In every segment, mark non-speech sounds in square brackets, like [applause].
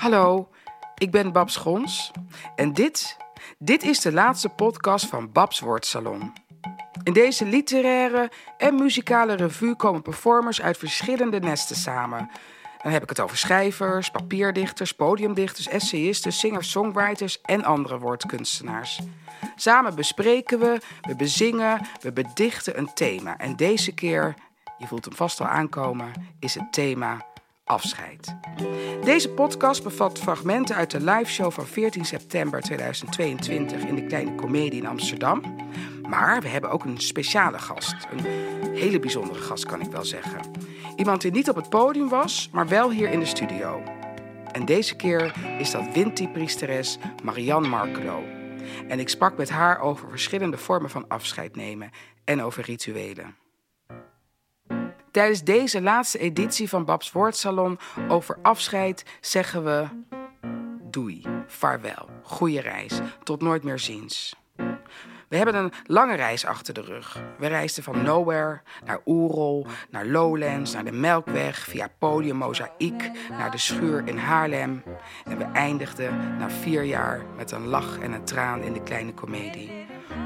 Hallo, ik ben Babs Gons en dit, dit is de laatste podcast van Babs Woordsalon. In deze literaire en muzikale revue komen performers uit verschillende nesten samen. Dan heb ik het over schrijvers, papierdichters, podiumdichters, essayisten, singers, songwriters en andere woordkunstenaars. Samen bespreken we, we bezingen, we bedichten een thema. En deze keer, je voelt hem vast al aankomen, is het thema afscheid. Deze podcast bevat fragmenten uit de liveshow van 14 september 2022 in de Kleine Comedie in Amsterdam. Maar we hebben ook een speciale gast. Een hele bijzondere gast, kan ik wel zeggen. Iemand die niet op het podium was, maar wel hier in de studio. En deze keer is dat Winti-priesteres Marianne Markelo. En ik sprak met haar over verschillende vormen van afscheid nemen en over rituelen. Tijdens deze laatste editie van Babs Woordsalon over afscheid zeggen we doei, vaarwel, goede reis, tot nooit meer ziens. We hebben een lange reis achter de rug. We reisden van Nowhere naar Oerol, naar Lowlands, naar de Melkweg, via Podium Mozaïek, naar de schuur in Haarlem. En we eindigden na vier jaar met een lach en een traan in de kleine komedie,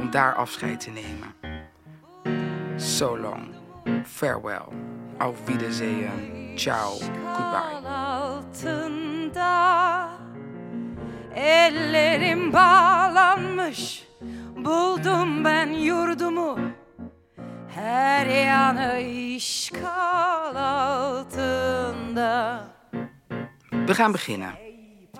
om daar afscheid te nemen. So long. Farewell. Auf Wiedersehen. Ciao. Goodbye. altında Ellerim bağlanmış Buldum ben yurdumu Her yanı işgal altında We gaan beginnen.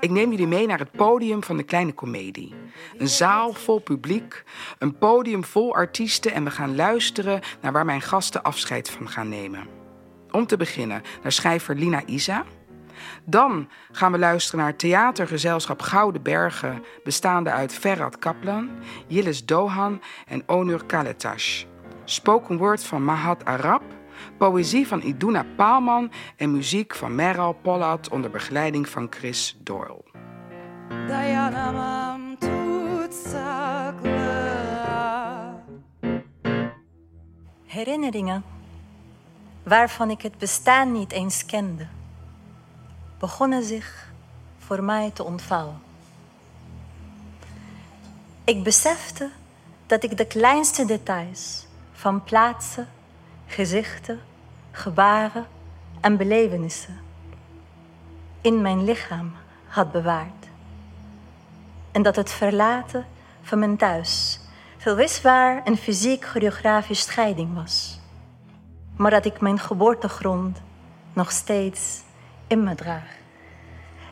Ik neem jullie mee naar het podium van de Kleine Comedie. Een zaal vol publiek, een podium vol artiesten en we gaan luisteren naar waar mijn gasten afscheid van gaan nemen. Om te beginnen naar schrijver Lina Isa. Dan gaan we luisteren naar theatergezelschap Gouden Bergen, bestaande uit Ferhat Kaplan, Yildiz Dohan en Onur Kaletash. Spoken word van Mahat Arab, poëzie van Iduna Paalman en muziek van Meral Pollard onder begeleiding van Chris Doyle. Herinneringen waarvan ik het bestaan niet eens kende, begonnen zich voor mij te ontvouwen. Ik besefte dat ik de kleinste details van plaatsen, gezichten, gebaren en belevenissen in mijn lichaam had bewaard. En dat het verlaten van mijn thuis weliswaar een fysiek choreografisch scheiding was maar dat ik mijn geboortegrond nog steeds in me draag.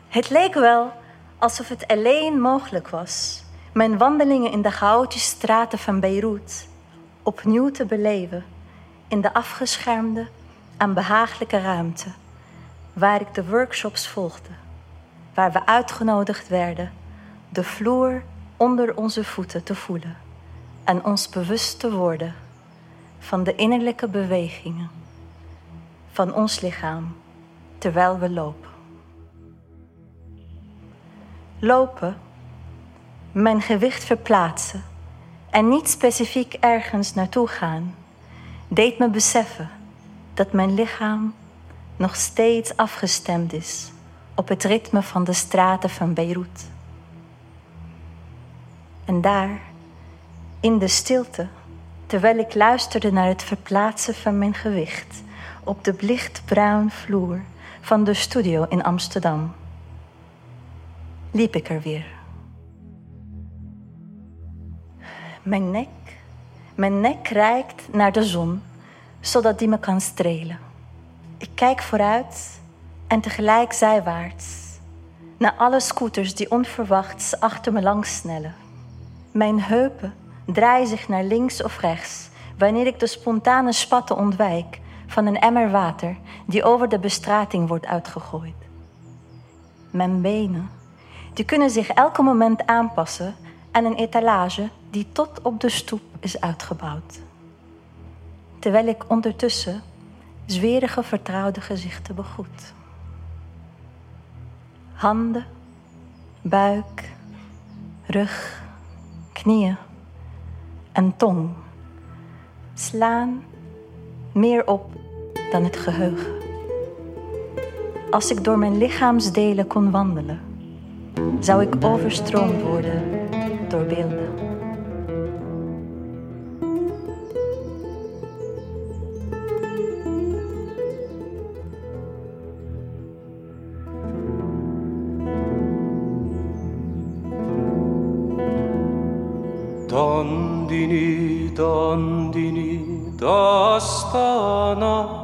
Het leek wel alsof het alleen mogelijk was mijn wandelingen in de chaotische straten van Beirut opnieuw te beleven in de afgeschermde en behagelijke ruimte waar ik de workshops volgde, waar we uitgenodigd werden de vloer onder onze voeten te voelen en ons bewust te worden van de innerlijke bewegingen van ons lichaam terwijl we lopen. Lopen, mijn gewicht verplaatsen en niet specifiek ergens naartoe gaan, deed me beseffen dat mijn lichaam nog steeds afgestemd is op het ritme van de straten van Beirut. En daar, in de stilte, terwijl ik luisterde naar het verplaatsen van mijn gewicht op de lichtbruin vloer van de studio in Amsterdam. Liep ik er weer. Mijn nek, mijn nek reikt naar de zon, zodat die me kan strelen. Ik kijk vooruit en tegelijk zijwaarts naar alle scooters die onverwachts achter me langs snellen. Mijn heupen draaien zich naar links of rechts wanneer ik de spontane spatten ontwijk van een emmer water die over de bestrating wordt uitgegooid. Mijn benen, die kunnen zich elke moment aanpassen aan een etalage die tot op de stoep is uitgebouwd. Terwijl ik ondertussen zwerige vertrouwde gezichten begroet. Handen, buik, rug, knieën en tong slaan meer op dan het geheugen. Als ik door mijn lichaamsdelen kon wandelen, zou ik overstroomd worden door beelden. Dastana.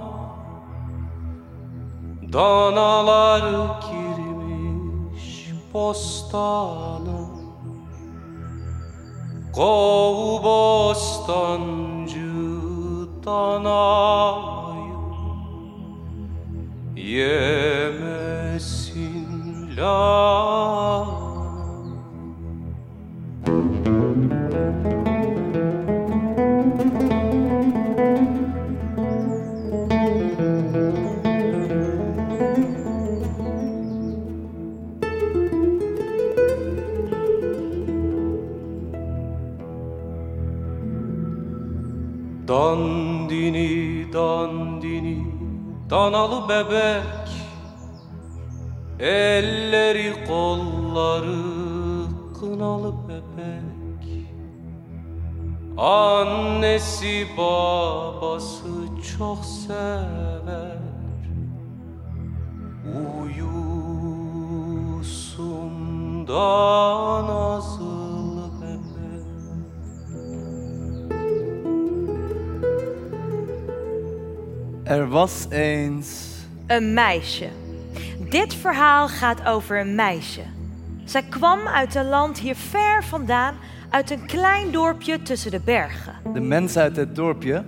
Danalar girmiş bostana Kov bostancı danayı Yemesin danalı bebek Elleri kolları kınalı bebek. Annesi babası çok sever. Uyusun Er was eens. Een meisje. Dit verhaal gaat over een meisje. Zij kwam uit een land hier ver vandaan, uit een klein dorpje tussen de bergen. De mensen uit het dorpje.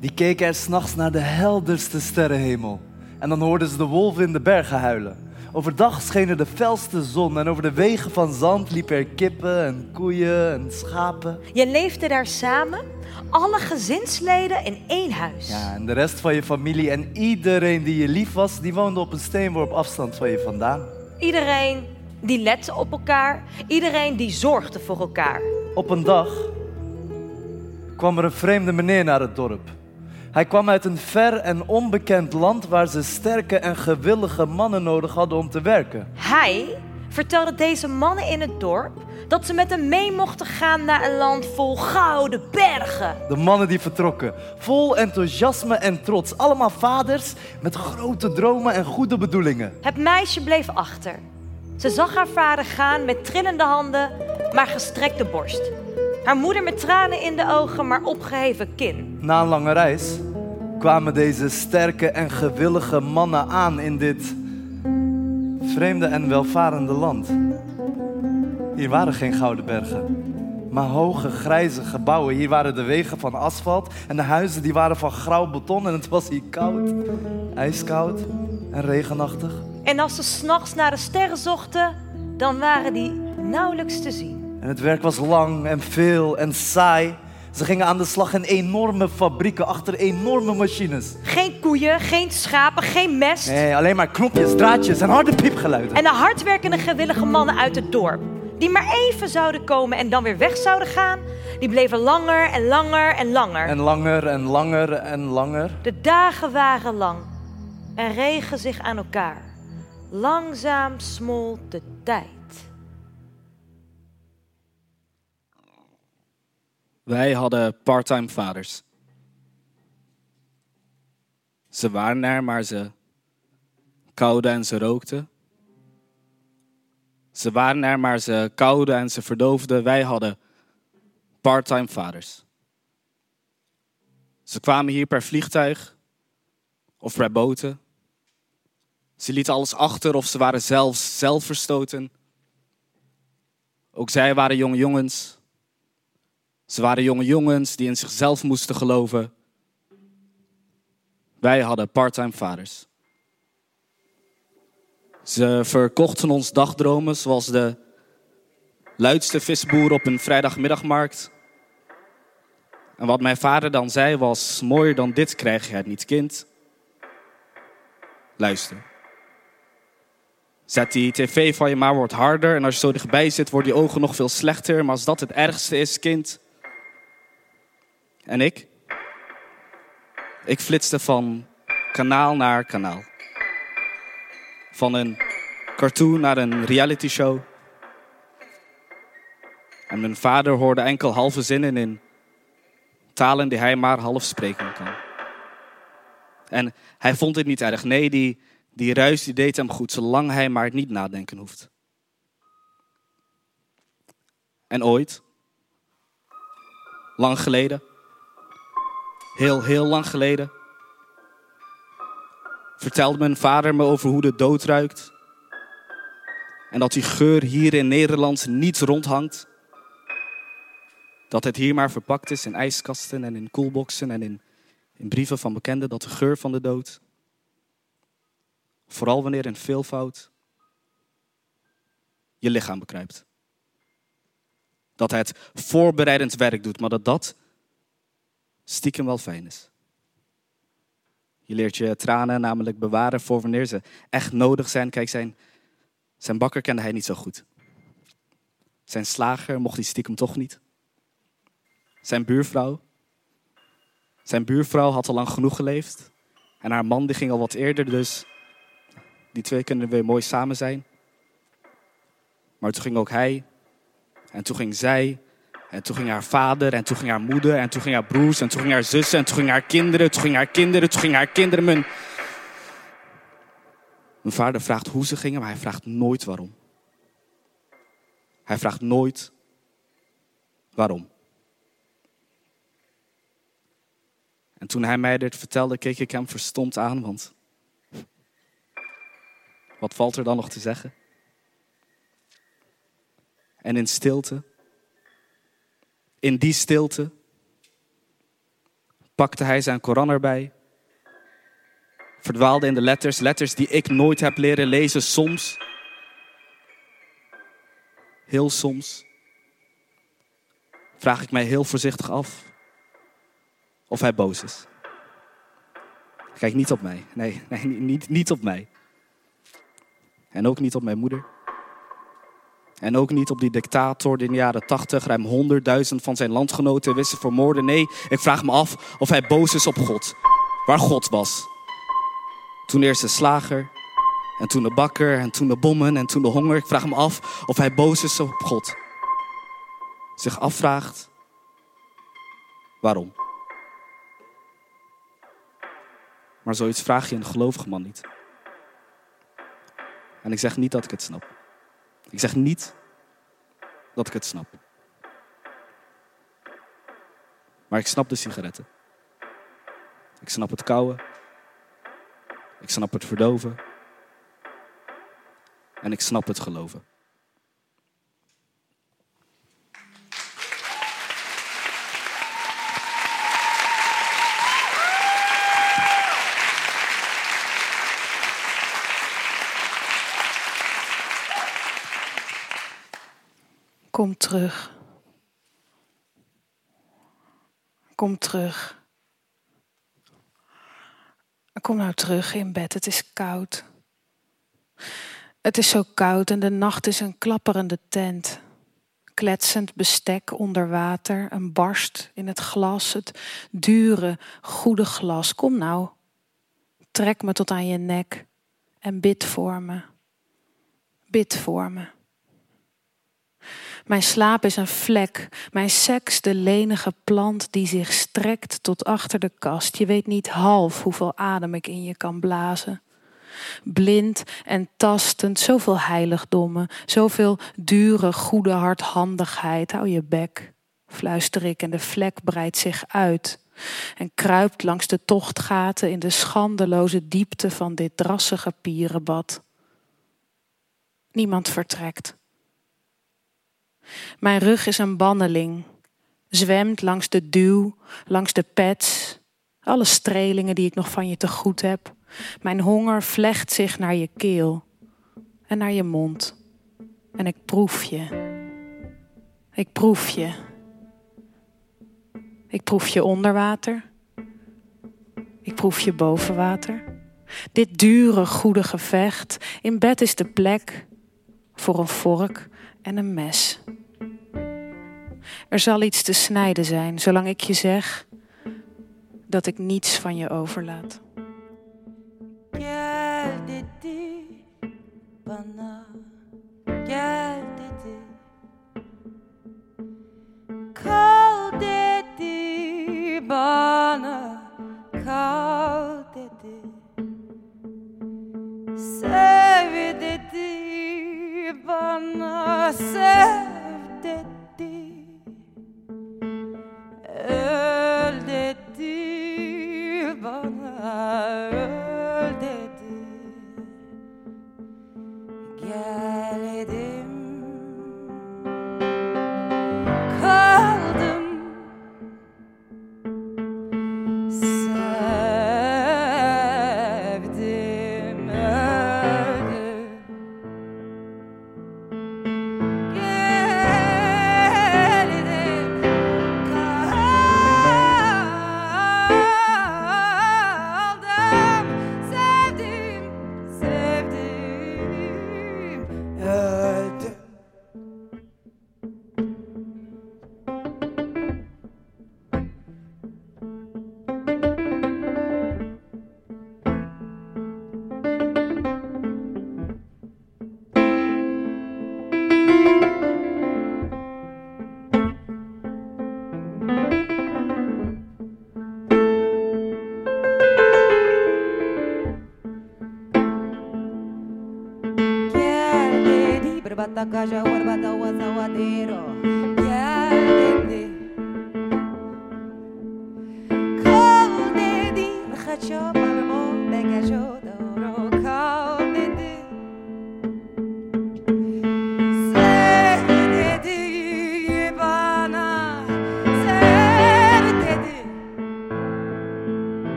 die keken er s'nachts naar de helderste sterrenhemel. En dan hoorden ze de wolven in de bergen huilen. Overdag scheen er de felste zon en over de wegen van zand liepen er kippen en koeien en schapen. Je leefde daar samen, alle gezinsleden in één huis. Ja, en de rest van je familie en iedereen die je lief was, die woonde op een steenworp afstand van je vandaan. Iedereen die lette op elkaar, iedereen die zorgde voor elkaar. Op een dag kwam er een vreemde meneer naar het dorp. Hij kwam uit een ver en onbekend land waar ze sterke en gewillige mannen nodig hadden om te werken. Hij vertelde deze mannen in het dorp dat ze met hem mee mochten gaan naar een land vol gouden bergen. De mannen die vertrokken, vol enthousiasme en trots. Allemaal vaders met grote dromen en goede bedoelingen. Het meisje bleef achter. Ze zag haar vader gaan met trillende handen, maar gestrekte borst. Haar moeder met tranen in de ogen, maar opgeheven kin. Na een lange reis kwamen deze sterke en gewillige mannen aan in dit vreemde en welvarende land. Hier waren geen gouden bergen, maar hoge grijze gebouwen. Hier waren de wegen van asfalt en de huizen die waren van grauw beton en het was hier koud, ijskoud en regenachtig. En als ze s'nachts naar de sterren zochten, dan waren die nauwelijks te zien. En het werk was lang en veel en saai. Ze gingen aan de slag in enorme fabrieken achter enorme machines. Geen koeien, geen schapen, geen mest. Nee, alleen maar knopjes, draadjes en harde piepgeluiden. En de hardwerkende gewillige mannen uit het dorp. Die maar even zouden komen en dan weer weg zouden gaan. Die bleven langer en langer en langer. En langer en langer en langer. De dagen waren lang en regen zich aan elkaar. Langzaam smolt de tijd. Wij hadden parttime vaders. Ze waren er, maar ze kouden en ze rookten. Ze waren er, maar ze kouden en ze verdoofden. Wij hadden parttime vaders. Ze kwamen hier per vliegtuig of per boten. Ze lieten alles achter of ze waren zelfs zelfverstoten. Ook zij waren jonge jongens. Ze waren jonge jongens die in zichzelf moesten geloven. Wij hadden parttime vaders. Ze verkochten ons dagdromen zoals de luidste visboer op een vrijdagmiddagmarkt. En wat mijn vader dan zei was: mooier dan dit krijg je het niet, kind. Luister. Zet die tv van je maar wordt harder en als je zo dichtbij zit, worden die ogen nog veel slechter. Maar als dat het ergste is, kind. En ik? Ik flitste van kanaal naar kanaal. Van een cartoon naar een reality show. En mijn vader hoorde enkel halve zinnen in talen die hij maar half spreken kan. En hij vond het niet erg. Nee, die, die ruis die deed hem goed, zolang hij maar niet nadenken hoeft. En ooit, lang geleden, heel, heel lang geleden, vertelde mijn vader me over hoe de dood ruikt. En dat die geur hier in Nederland niet rondhangt. Dat het hier maar verpakt is in ijskasten en in koelboxen en in, in brieven van bekenden. Dat de geur van de dood, vooral wanneer in veelvoud, je lichaam bekruipt. Dat het voorbereidend werk doet, maar dat dat stiekem wel fijn is. Je leert je tranen namelijk bewaren voor wanneer ze echt nodig zijn. Kijk, zijn, zijn bakker kende hij niet zo goed. Zijn slager mocht hij stiekem toch niet. Zijn buurvrouw. Zijn buurvrouw had al lang genoeg geleefd. En haar man die ging al wat eerder, dus die twee kunnen weer mooi samen zijn. Maar toen ging ook hij. En toen ging zij. En toen ging haar vader. En toen ging haar moeder. En toen ging haar broers. En toen ging haar zussen. En toen ging haar kinderen. Toen ging haar kinderen. Toen ging haar kinderen. Mijn, mijn vader vraagt hoe ze gingen, maar hij vraagt nooit waarom. Hij vraagt nooit waarom. En toen hij mij dit vertelde, keek ik hem verstomd aan, want wat valt er dan nog te zeggen? En in stilte, in die stilte, pakte hij zijn Koran erbij, verdwaalde in de letters, letters die ik nooit heb leren lezen, soms, heel soms, vraag ik mij heel voorzichtig af of hij boos is. Kijk niet op mij. Nee, nee niet, niet op mij. En ook niet op mijn moeder. En ook niet op die dictator die in de jaren tachtig ruim honderdduizend van zijn landgenoten wist te vermoorden. Nee, ik vraag me af of hij boos is op God. Waar God was. Toen eerst de slager, en toen de bakker, en toen de bommen, en toen de honger. Ik vraag me af of hij boos is op God. Zich afvraagt waarom. Maar zoiets vraag je een gelovige man niet. En ik zeg niet dat ik het snap. Ik zeg niet dat ik het snap. Maar ik snap de sigaretten. Ik snap het kauwen. Ik snap het verdoven. En ik snap het geloven. Kom terug. Kom terug. Kom nou terug in bed, het is koud. Het is zo koud en de nacht is een klapperende tent. Kletsend bestek onder water, een barst in het glas, het dure, goede glas. Kom nou, trek me tot aan je nek en bid voor me. Bid voor me. Mijn slaap is een vlek, mijn seks de lenige plant die zich strekt tot achter de kast. Je weet niet half hoeveel adem ik in je kan blazen. Blind en tastend, zoveel heiligdommen, zoveel dure, goede hardhandigheid. Hou je bek, fluister ik en de vlek breidt zich uit en kruipt langs de tochtgaten in de schandeloze diepte van dit drassige pierenbad. Niemand vertrekt. Mijn rug is een banneling, zwemt langs de duw, langs de pets, alle strelingen die ik nog van je te goed heb. Mijn honger vlecht zich naar je keel en naar je mond. En ik proef je. Ik proef je. Ik proef je onder water. Ik proef je boven water. Dit dure, goede gevecht. In bed is de plek voor een vork en een mes. Er zal iets te snijden zijn, zolang ik je zeg dat ik niets van je overlaat. Bana kal dedi Sev dedi bana sev dedi Öl dedi bana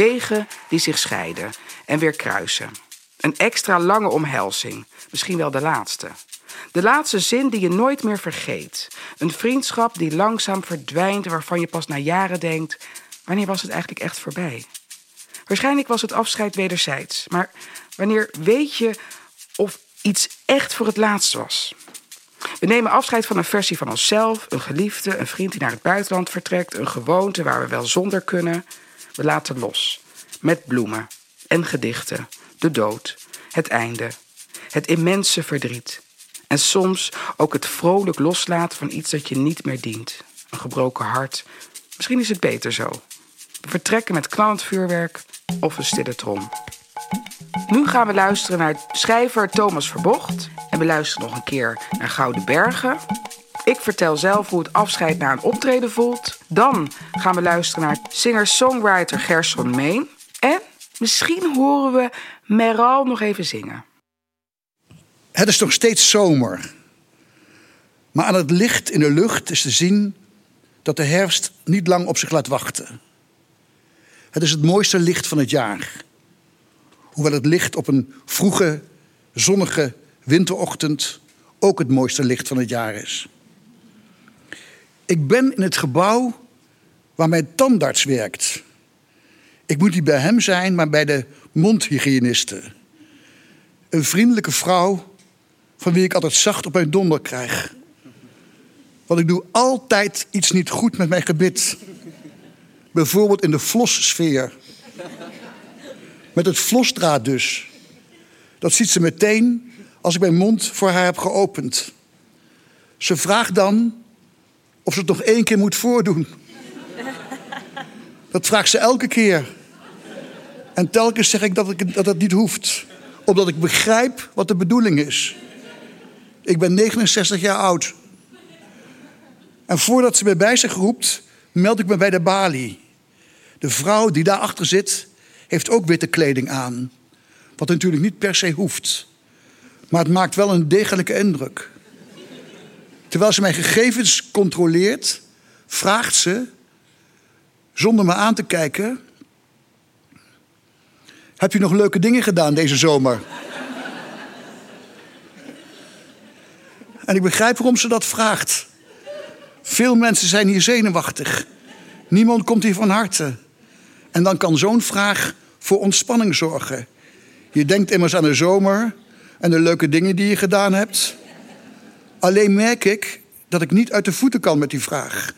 Wegen die zich scheiden en weer kruisen. Een extra lange omhelzing, misschien wel de laatste. De laatste zin die je nooit meer vergeet. Een vriendschap die langzaam verdwijnt waarvan je pas na jaren denkt: wanneer was het eigenlijk echt voorbij? Waarschijnlijk was het afscheid wederzijds, maar wanneer weet je of iets echt voor het laatst was? We nemen afscheid van een versie van onszelf, een geliefde, een vriend die naar het buitenland vertrekt, een gewoonte waar we wel zonder kunnen. We laten los. Met bloemen en gedichten. De dood. Het einde. Het immense verdriet. En soms ook het vrolijk loslaten van iets dat je niet meer dient. Een gebroken hart. Misschien is het beter zo. We vertrekken met knallend vuurwerk of een stille trom. Nu gaan we luisteren naar schrijver Thomas Verbocht. En we luisteren nog een keer naar Gouden Bergen. Ik vertel zelf hoe het afscheid na een optreden voelt. Dan gaan we luisteren naar singer-songwriter Gerson Meen. En misschien horen we Meral nog even zingen. Het is nog steeds zomer. Maar aan het licht in de lucht is te zien dat de herfst niet lang op zich laat wachten. Het is het mooiste licht van het jaar. Hoewel het licht op een vroege, zonnige winterochtend ook het mooiste licht van het jaar is. Ik ben in het gebouw waar mijn tandarts werkt. Ik moet niet bij hem zijn, maar bij de mondhygiëniste. Een vriendelijke vrouw van wie ik altijd zacht op mijn donder krijg. Want ik doe altijd iets niet goed met mijn gebit. Bijvoorbeeld in de flossfeer. Met het flosdraad dus. Dat ziet ze meteen als ik mijn mond voor haar heb geopend. Ze vraagt dan of ze het nog één keer moet voordoen. Dat vraagt ze elke keer. En telkens zeg ik dat, ik, dat niet hoeft. Omdat ik begrijp wat de bedoeling is. Ik ben 69 jaar oud. En voordat ze me bij zich roept, meld ik me bij de balie. De vrouw die daarachter zit, heeft ook witte kleding aan. Wat natuurlijk niet per se hoeft. Maar het maakt wel een degelijke indruk. Terwijl ze mijn gegevens controleert, vraagt ze, zonder me aan te kijken: Heb je nog leuke dingen gedaan deze zomer? [laughs] En ik begrijp waarom ze dat vraagt. Veel mensen zijn hier zenuwachtig. Niemand komt hier van harte. En dan kan zo'n vraag voor ontspanning zorgen. Je denkt immers aan de zomer en de leuke dingen die je gedaan hebt. Alleen merk ik dat ik niet uit de voeten kan met die vraag.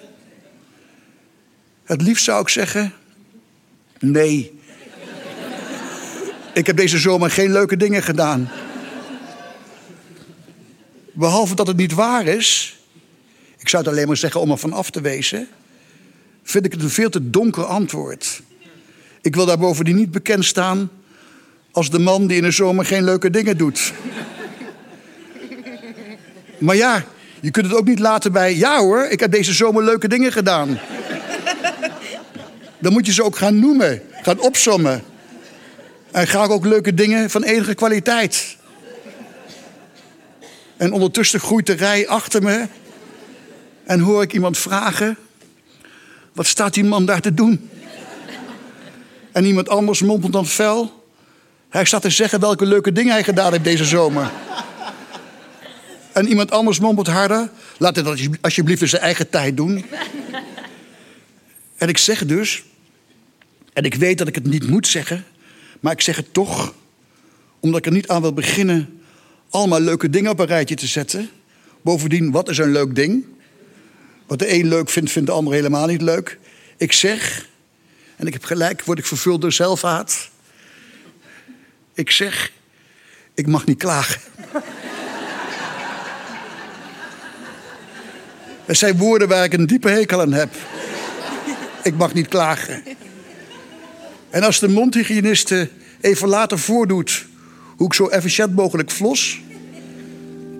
Het liefst zou ik zeggen: nee. Ik heb deze zomer geen leuke dingen gedaan. Behalve dat het niet waar is, ik zou het alleen maar zeggen om er van af te wezen, vind ik het een veel te donker antwoord. Ik wil daar bovendien niet bekend staan als de man die in de zomer geen leuke dingen doet. Maar ja, je kunt het ook niet laten bij, ja hoor, ik heb deze zomer leuke dingen gedaan. Dan moet je ze ook gaan noemen, gaan opsommen. En graag ook leuke dingen van enige kwaliteit. En ondertussen groeit de rij achter me. En hoor ik iemand vragen: Wat staat die man daar te doen? En iemand anders mompelt dan fel: Hij staat te zeggen welke leuke dingen hij gedaan heeft deze zomer. En iemand anders mompelt harder: Laat het alsje- alsjeblieft in zijn eigen tijd doen. En ik zeg dus, en ik weet dat ik het niet moet zeggen, maar ik zeg het toch, omdat ik er niet aan wil beginnen allemaal leuke dingen op een rijtje te zetten. Bovendien, wat is een leuk ding? Wat de een leuk vindt, vindt de ander helemaal niet leuk. Ik zeg, en ik heb gelijk, word ik vervuld door zelfhaat. Ik zeg, ik mag niet klagen. Het zijn woorden waar ik een diepe hekel aan heb. Ik mag niet klagen. En als de mondhygiëniste even later voordoet hoe ik zo efficiënt mogelijk flos,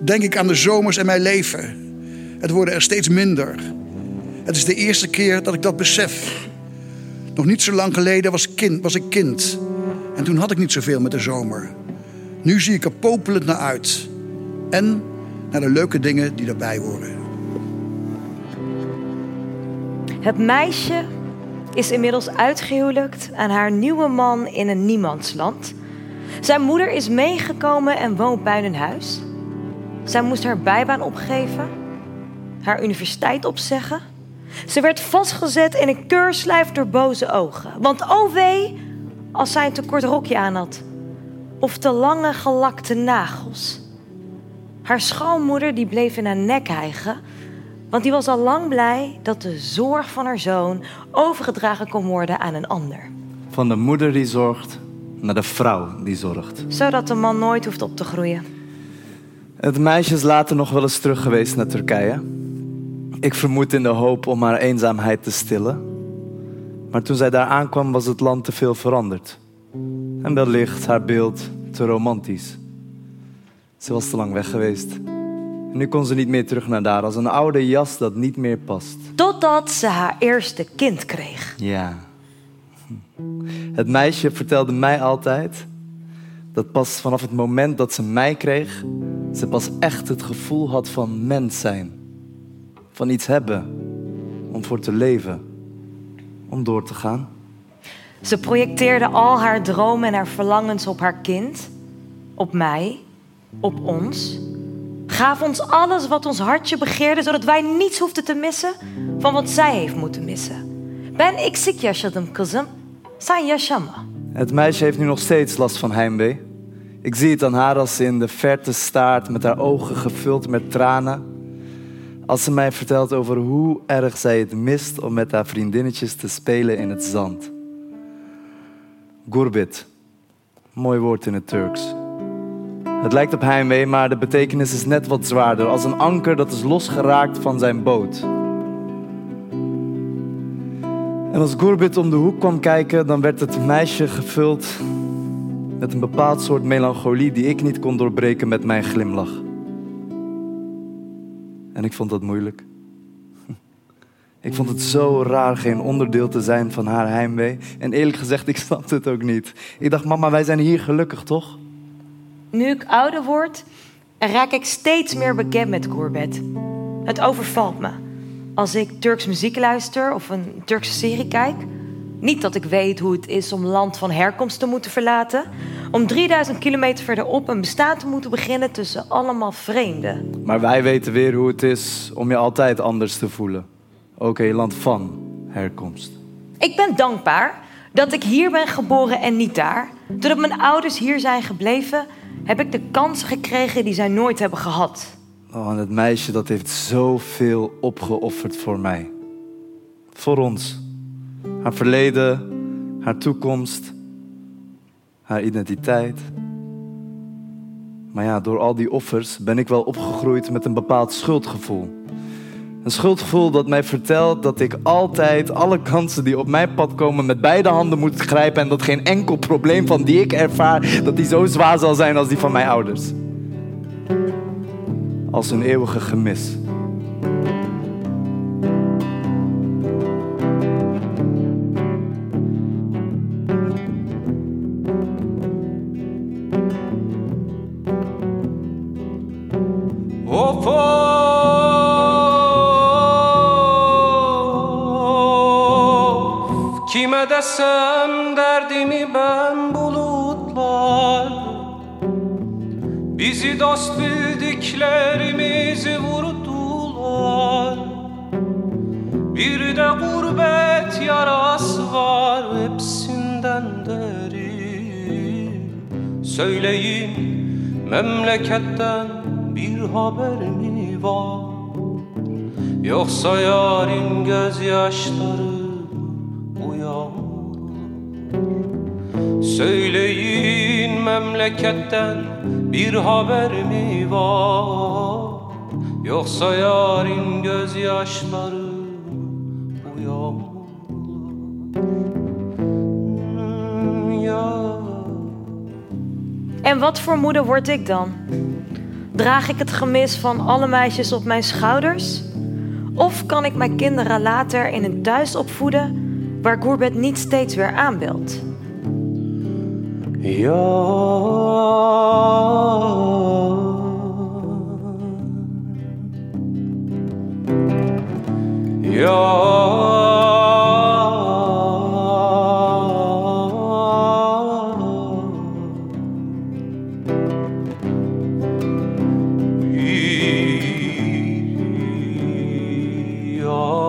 denk ik aan de zomers in mijn leven. Het worden er steeds minder. Het is de eerste keer dat ik dat besef. Nog niet zo lang geleden was, kind, was ik kind. En toen had ik niet zoveel met de zomer. Nu zie ik er popelend naar uit. En naar de leuke dingen die daarbij horen. Het meisje is inmiddels uitgehuwelijkt aan haar nieuwe man in een niemandsland. Zijn moeder is meegekomen en woont bij hun huis. Zij moest haar bijbaan opgeven, haar universiteit opzeggen. Ze werd vastgezet in een keurslijf door boze ogen. Want oh wee, als zij een te kort rokje aan had. Of te lange gelakte nagels. Haar schoonmoeder die bleef in haar nek hijgen. Want die was al lang blij dat de zorg van haar zoon overgedragen kon worden aan een ander. Van de moeder die zorgt naar de vrouw die zorgt. Zodat de man nooit hoeft op te groeien. Het meisje is later nog wel eens terug geweest naar Turkije. Ik vermoed in de hoop om haar eenzaamheid te stillen. Maar toen zij daar aankwam was het land te veel veranderd. En wellicht haar beeld te romantisch. Ze was te lang weg geweest. En nu kon ze niet meer terug naar daar als een oude jas dat niet meer past. Totdat ze haar eerste kind kreeg. Ja. Het meisje vertelde mij altijd dat pas vanaf het moment dat ze mij kreeg, ze pas echt het gevoel had van mens zijn. Van iets hebben, om voor te leven, om door te gaan. Ze projecteerde al haar dromen en haar verlangens op haar kind, op mij, op ons. Gaf ons alles wat ons hartje begeerde, zodat wij niets hoefden te missen van wat zij heeft moeten missen. Ben eksik yaşadım kızım, sen yaşama. Het meisje heeft nu nog steeds last van heimwee. Ik zie het aan haar als ze in de verte staart met haar ogen gevuld met tranen. Als ze mij vertelt over hoe erg zij het mist om met haar vriendinnetjes te spelen in het zand. Gurbit. Mooi woord in het Turks. Het lijkt op heimwee, maar de betekenis is net wat zwaarder. Als een anker dat is losgeraakt van zijn boot. En als Gurbit om de hoek kwam kijken, dan werd het meisje gevuld Met een bepaald soort melancholie die ik niet kon doorbreken met mijn glimlach. En ik vond dat moeilijk. [laughs] Ik vond het zo raar geen onderdeel te zijn van haar heimwee. En eerlijk gezegd, ik snapte het ook niet. Ik dacht, mama, wij zijn hier gelukkig, toch? Nu ik ouder word, raak ik steeds meer bekend met Courbet. Het overvalt me. Als ik Turks muziek luister of een Turkse serie kijk. Niet dat ik weet hoe het is om land van herkomst te moeten verlaten. Om 3000 kilometer verderop een bestaan te moeten beginnen tussen allemaal vreemden. Maar wij weten weer hoe het is om je altijd anders te voelen. Ook in je land van herkomst. Ik ben dankbaar dat ik hier ben geboren en niet daar. Doordat mijn ouders hier zijn gebleven, heb ik de kansen gekregen die zij nooit hebben gehad. Oh, en het meisje dat heeft zoveel opgeofferd voor mij. Voor ons. Haar verleden, haar toekomst, haar identiteit. Maar ja, door al die offers ben ik wel opgegroeid met een bepaald schuldgevoel. Een schuldgevoel dat mij vertelt dat ik altijd alle kansen die op mijn pad komen met beide handen moet grijpen en dat geen enkel probleem van die ik ervaar, dat die zo zwaar zal zijn als die van mijn ouders. Als een eeuwige gemis. Desem derdimi ben bulutlar. Bizi dost bildiklerimizi vurdular. Bir de gurbet yarası var hepsinden derin Söyleyin memleketten bir haber mi var? Yoksa yarın gözyaşları Söyleyin memleketten bir haber mi var Yoksa yarın gözyaşları Ya En wat voor moeder word ik dan? Draag ik het gemis van alle meisjes op mijn schouders? Of kan ik mijn kinderen later in een thuis opvoeden waar Courbet niet steeds weer aanbelt? Yarn. Yarn. your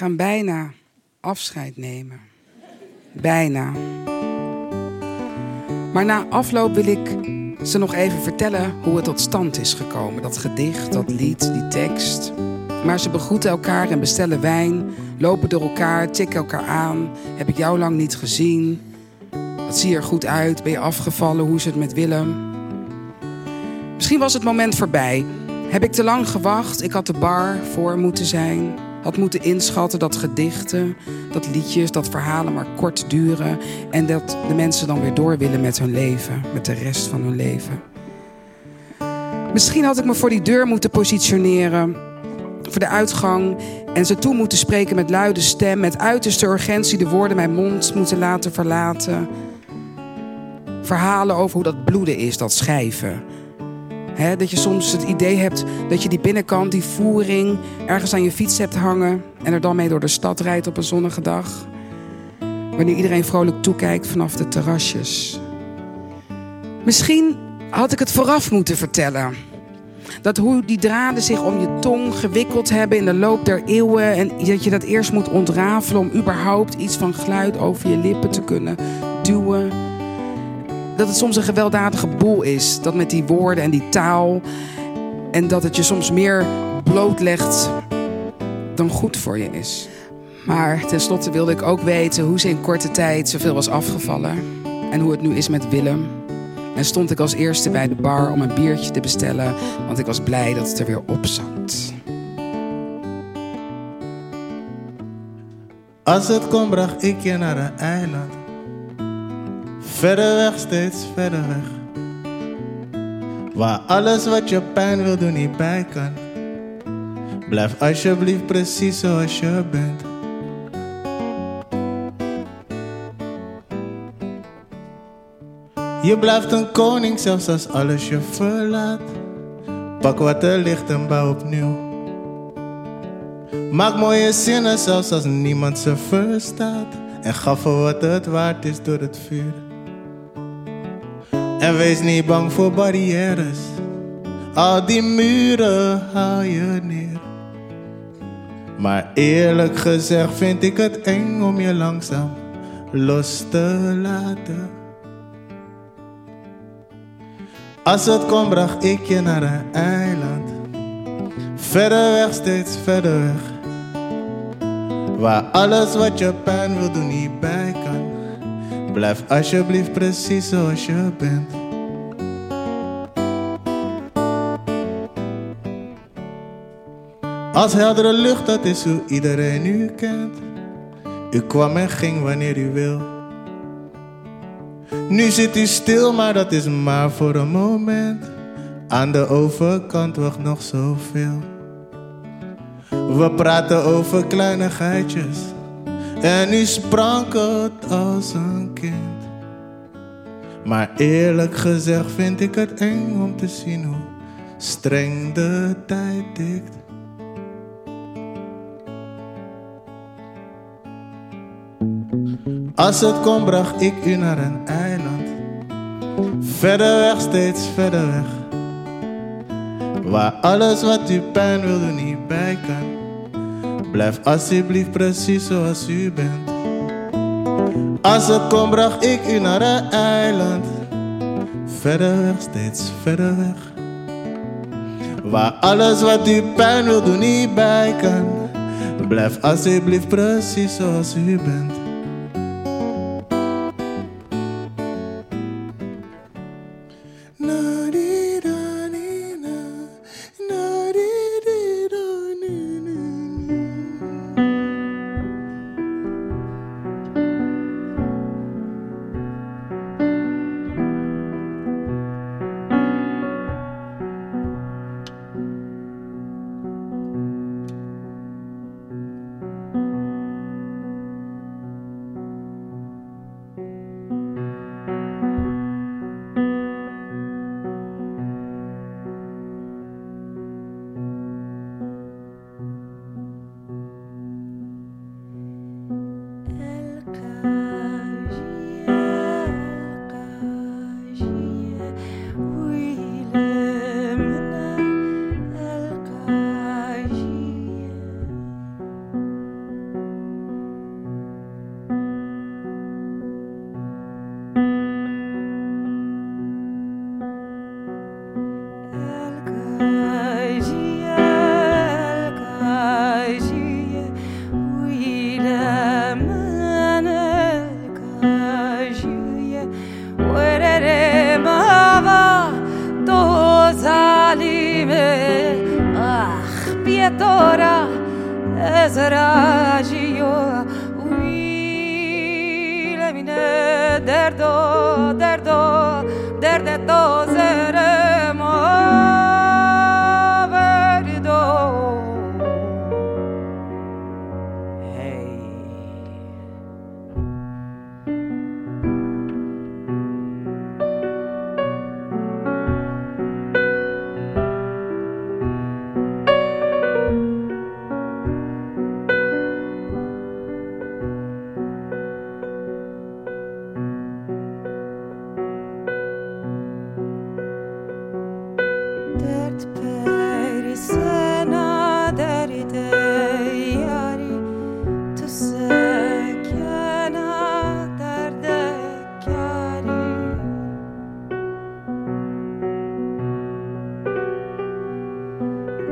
gaan bijna afscheid nemen. Bijna. Maar na afloop wil ik ze nog even vertellen hoe het tot stand is gekomen. Dat gedicht, dat lied, die tekst. Maar ze begroeten elkaar en bestellen wijn, lopen door elkaar, tikken elkaar aan. Heb ik jou lang niet gezien? Wat zie je er goed uit? Ben je afgevallen? Hoe is het met Willem? Misschien was het moment voorbij. Heb ik te lang gewacht? Ik had de bar voor moeten zijn. Had moeten inschatten dat gedichten, dat liedjes, dat verhalen maar kort duren. En dat de mensen dan weer door willen met hun leven, met de rest van hun leven. Misschien had ik me voor die deur moeten positioneren, voor de uitgang. En ze toe moeten spreken met luide stem, met uiterste urgentie de woorden mijn mond moeten laten verlaten. Verhalen over hoe dat bloeden is, dat schrijven. Dat je soms het idee hebt dat je die binnenkant, die voering, ergens aan je fiets hebt hangen. En er dan mee door de stad rijdt op een zonnige dag. Wanneer iedereen vrolijk toekijkt vanaf de terrasjes. Misschien had ik het vooraf moeten vertellen. Dat hoe die draden zich om je tong gewikkeld hebben in de loop der eeuwen. En dat je dat eerst moet ontrafelen om überhaupt iets van geluid over je lippen te kunnen duwen. Dat het soms een gewelddadige boel is. Dat met die woorden en die taal. En dat het je soms meer blootlegt dan goed voor je is. Maar tenslotte wilde ik ook weten hoe ze in korte tijd zoveel was afgevallen. En hoe het nu is met Willem. En stond ik als eerste bij de bar om een biertje te bestellen, want ik was blij dat het er weer op zat. Als het kon bracht ik je naar een eiland. Verder weg, steeds verder weg. Waar alles wat je pijn wil doen niet bij kan. Blijf alsjeblieft precies zoals je bent. Je blijft een koning zelfs als alles je verlaat. Pak wat er ligt en bouw opnieuw. Maak mooie zinnen zelfs als niemand ze verstaat. En gaf voor wat het waard is door het vuur. En wees niet bang voor barrières. Al die muren haal je neer. Maar eerlijk gezegd vind ik het eng om je langzaam los te laten. Als het kon bracht ik je naar een eiland. Verder weg, steeds verder weg. Waar alles wat je pijn wil doen niet bij kan. Blijf alsjeblieft precies zoals je bent. Als heldere lucht, dat is hoe iedereen u kent. U kwam en ging wanneer u wil. Nu zit u stil, maar dat is maar voor een moment. Aan de overkant wacht nog zoveel. We praten over kleinigheidjes. En u sprankelt als een kind. Maar eerlijk gezegd vind ik het eng om te zien hoe streng de tijd tikt. Als het kon bracht ik u naar een eiland. Verder weg, steeds verder weg. Waar alles wat u pijn wil doen niet bij kan. Blijf alsjeblieft precies zoals u bent. Als het kon bracht ik u naar een eiland. Verder weg, steeds verder weg. Waar alles wat u pijn wil doen niet bij kan. Blijf alsjeblieft precies zoals u bent.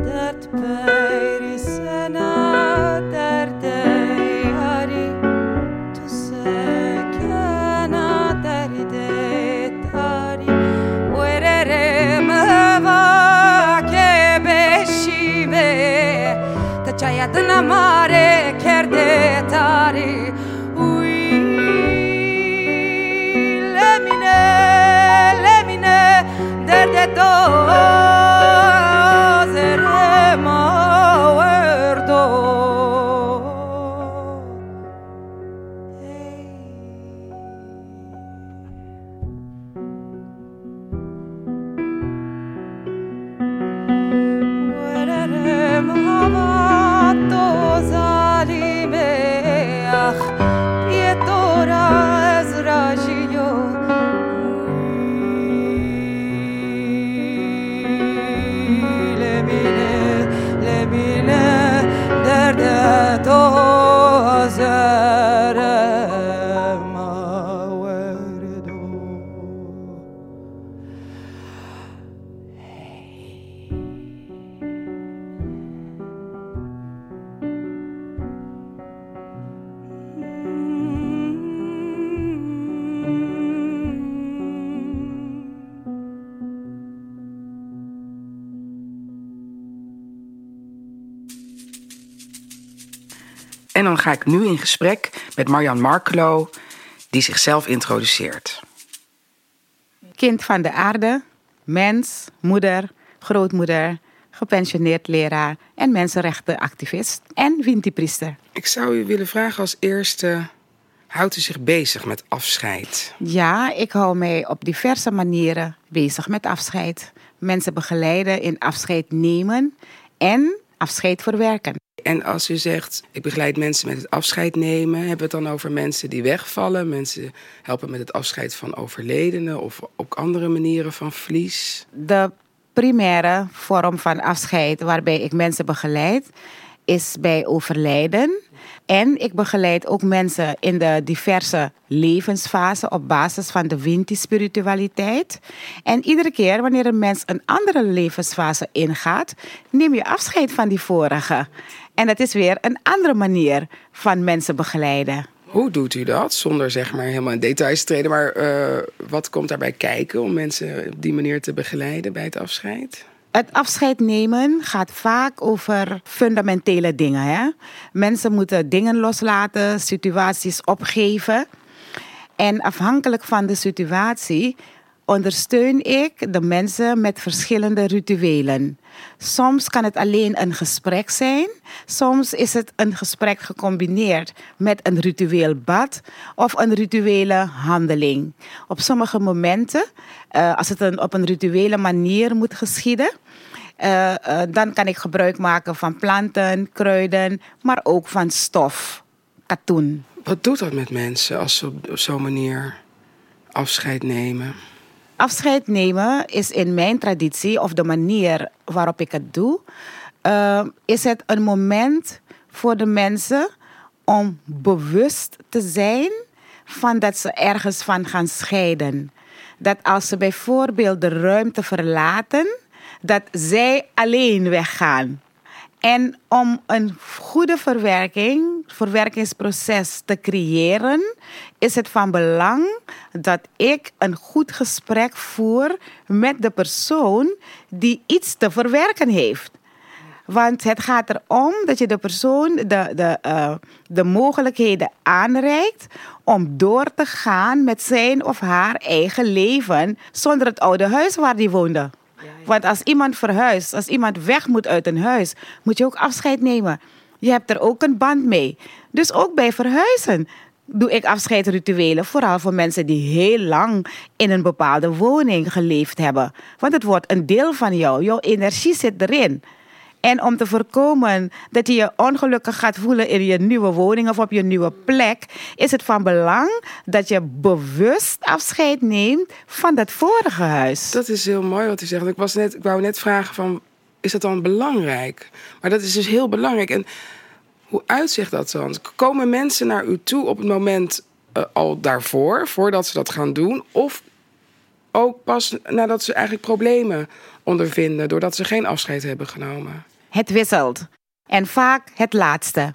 that baby. En dan ga ik nu in gesprek met Marjan Markelo, die zichzelf introduceert. Kind van de aarde, mens, moeder, grootmoeder, gepensioneerd leraar en mensenrechtenactivist en Winti-priester. Ik zou u willen vragen als eerste, houdt u zich bezig met afscheid? Ja, ik hou mij op diverse manieren bezig met afscheid. Mensen begeleiden in afscheid nemen en afscheid verwerken. En als u zegt, ik begeleid mensen met het afscheid nemen, hebben we het dan over mensen die wegvallen, mensen helpen met het afscheid van overledenen of ook andere manieren van verlies? De primaire vorm van afscheid waarbij ik mensen begeleid is bij overlijden. En ik begeleid ook mensen in de diverse levensfasen op basis van de Winti-spiritualiteit. En iedere keer wanneer een mens een andere levensfase ingaat, neem je afscheid van die vorige. En dat is weer een andere manier van mensen begeleiden. Hoe doet u dat? Zonder zeg maar helemaal in details te treden. Maar uh, wat komt daarbij kijken om mensen op die manier te begeleiden bij het afscheid? Het afscheid nemen gaat vaak over fundamentele dingen. Hè? Mensen moeten dingen loslaten, situaties opgeven. En afhankelijk van de situatie ondersteun ik de mensen met verschillende rituelen. Soms kan het alleen een gesprek zijn, soms is het een gesprek gecombineerd met een ritueel bad of een rituele handeling. Op sommige momenten, uh, als het op een rituele manier moet geschieden, uh, uh, dan kan ik gebruik maken van planten, kruiden, maar ook van stof, katoen. Wat doet dat met mensen als ze op zo'n manier afscheid nemen? Afscheid nemen is in mijn traditie, of de manier waarop ik het doe, uh, is het een moment voor de mensen om bewust te zijn van dat ze ergens van gaan scheiden. Dat als ze bijvoorbeeld de ruimte verlaten, dat zij alleen weggaan. En om een goede verwerking, verwerkingsproces te creëren, is het van belang dat ik een goed gesprek voer met de persoon die iets te verwerken heeft. Want het gaat erom dat je de persoon de, de, uh, de mogelijkheden aanreikt om door te gaan met zijn of haar eigen leven zonder het oude huis waar die woonde. Want als iemand verhuist, als iemand weg moet uit een huis, moet je ook afscheid nemen. Je hebt er ook een band mee. Dus ook bij verhuizen doe ik afscheidsrituelen, vooral voor mensen die heel lang in een bepaalde woning geleefd hebben. Want het wordt een deel van jou, jouw energie zit erin. En om te voorkomen dat je je ongelukkig gaat voelen in je nieuwe woning of op je nieuwe plek, is het van belang dat je bewust afscheid neemt van dat vorige huis. Dat is heel mooi wat u zegt. Ik, was net, ik wou net vragen van, is dat dan belangrijk? Maar dat is dus heel belangrijk. En hoe uitzicht dat dan? Komen mensen naar u toe op het moment uh, al daarvoor, voordat ze dat gaan doen? Of ook pas nadat ze eigenlijk problemen ondervinden doordat ze geen afscheid hebben genomen? Het wisselt. En vaak het laatste.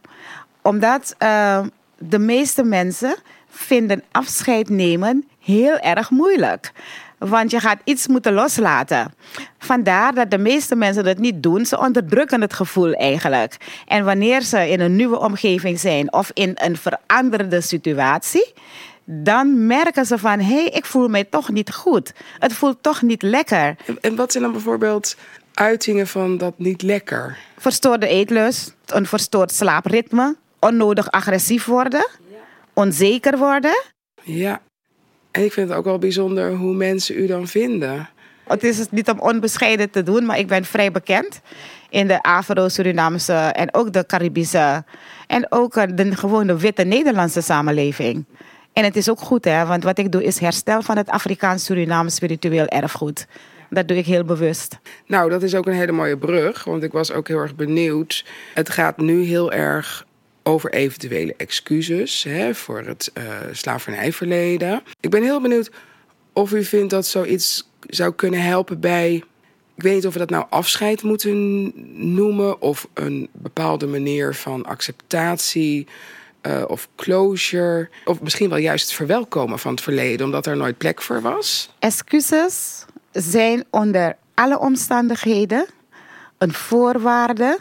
Omdat uh, de meeste mensen vinden afscheid nemen heel erg moeilijk. Want je gaat iets moeten loslaten. Vandaar dat de meeste mensen dat niet doen. Ze onderdrukken het gevoel eigenlijk. En wanneer ze in een nieuwe omgeving zijn of in een veranderde situatie, dan merken ze van hé, hey, ik voel mij toch niet goed. Het voelt toch niet lekker. En, wat zijn dan bijvoorbeeld uitingen van dat niet lekker? Verstoorde eetlust, een verstoord slaapritme, onnodig agressief worden, onzeker worden. Ja, en ik vind het ook wel bijzonder hoe mensen u dan vinden. Het is niet om onbescheiden te doen, maar ik ben vrij bekend in de Afro-Surinamese en ook de Caribische en ook eh, de gewone witte Nederlandse samenleving. En het is ook goed, hè, want wat ik doe is herstel van het Afrikaans-Surinaams spiritueel erfgoed. Dat doe ik heel bewust. Nou, dat is ook een hele mooie brug, want ik was ook heel erg benieuwd. Het gaat nu heel erg over eventuele excuses hè, voor het uh, slavernijverleden. Ik ben heel benieuwd of u vindt dat zoiets zou kunnen helpen bij. Ik weet niet of we dat nou afscheid moeten noemen of een bepaalde manier van acceptatie. Uh, of closure, of misschien wel juist het verwelkomen van het verleden, omdat er nooit plek voor was? Excuses zijn onder alle omstandigheden een voorwaarde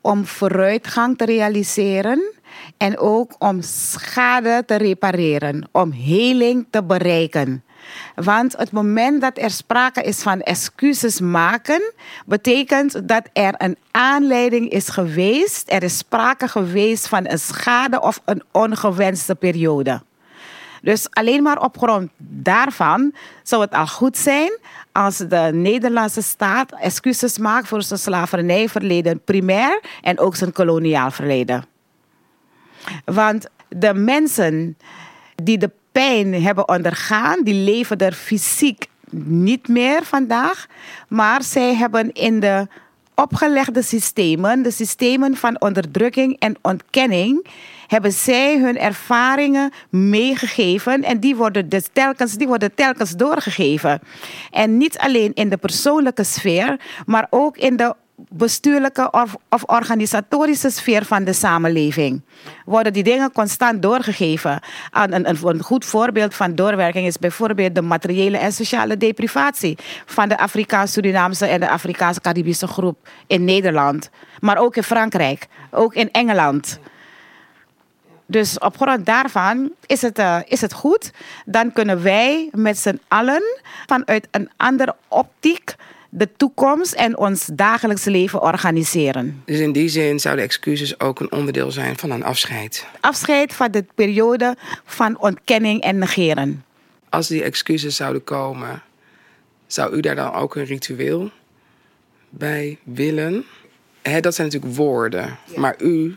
om vooruitgang te realiseren en ook om schade te repareren, om heling te bereiken. Want het moment dat er sprake is van excuses maken, betekent dat er een aanleiding is geweest, er is sprake geweest van een schade of een ongewenste periode. Dus alleen maar op grond daarvan zou het al goed zijn als de Nederlandse staat excuses maakt voor zijn slavernijverleden primair en ook zijn koloniaal verleden. Want de mensen die de pijn hebben ondergaan, die leven er fysiek niet meer vandaag, maar zij hebben in de opgelegde systemen, de systemen van onderdrukking en ontkenning, hebben zij hun ervaringen meegegeven en die worden, dus telkens, die worden telkens doorgegeven. En niet alleen in de persoonlijke sfeer, maar ook in de bestuurlijke of, organisatorische sfeer van de samenleving. Worden die dingen constant doorgegeven. Een, een, een, goed voorbeeld van doorwerking is bijvoorbeeld de materiële en sociale deprivatie van de Afrikaans-Surinaamse en de Afrikaans-Caribische groep in Nederland. Maar ook in Frankrijk, ook in Engeland. Dus op grond daarvan is het, uh, is het goed. Dan kunnen wij met z'n allen vanuit een andere optiek de toekomst en ons dagelijks leven organiseren. Dus in die zin zouden excuses ook een onderdeel zijn van een afscheid? Afscheid van de periode van ontkenning en negeren. Als die excuses zouden komen, zou u daar dan ook een ritueel bij willen? dat zijn natuurlijk woorden, maar u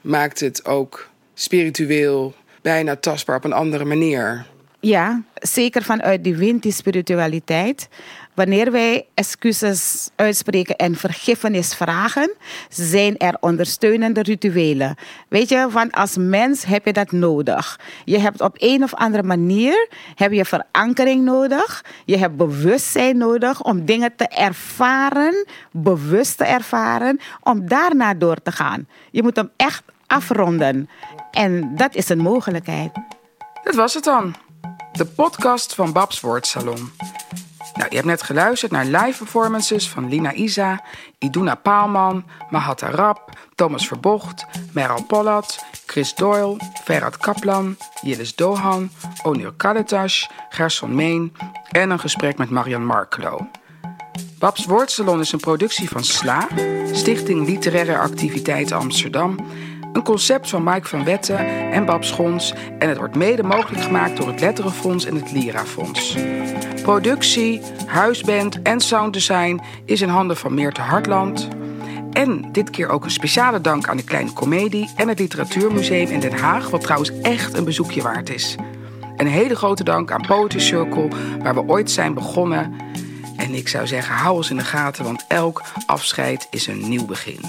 maakt het ook spiritueel, bijna tastbaar op een andere manier. Ja, zeker vanuit die wind, die spiritualiteit. Wanneer wij excuses uitspreken en vergiffenis vragen, zijn er ondersteunende rituelen. Weet je, want als mens heb je dat nodig. Je hebt op een of andere manier heb je verankering nodig. Je hebt bewustzijn nodig om dingen te ervaren, bewust te ervaren, om daarna door te gaan. Je moet hem echt afronden. En dat is een mogelijkheid. Dat was het dan. De podcast van Babs Woordsalon. Nou, je hebt net geluisterd naar live performances van Lina Isa, Iduna Paalman, Mahatta Rap, Thomas Verbocht, Meral Pollat, Chris Doyle, Ferhat Kaplan, Yillis Dohan, Onur Kaletas, Gerson Meen en een gesprek met Marian Markelo. Babs Woordsalon is een productie van SLA, Stichting Literaire Activiteiten Amsterdam een concept van Mike van Wetten en Bab Schons en het wordt mede mogelijk gemaakt door het Letterenfonds en het Lirafonds. Productie, huisband en sounddesign is in handen van Meerte Hartland. En dit keer ook een speciale dank aan de Kleine Comedie en het Literatuurmuseum in Den Haag, wat trouwens echt een bezoekje waard is. Een hele grote dank aan Poetry Circle, waar we ooit zijn begonnen. En ik zou zeggen, hou ons in de gaten, want elk afscheid is een nieuw begin.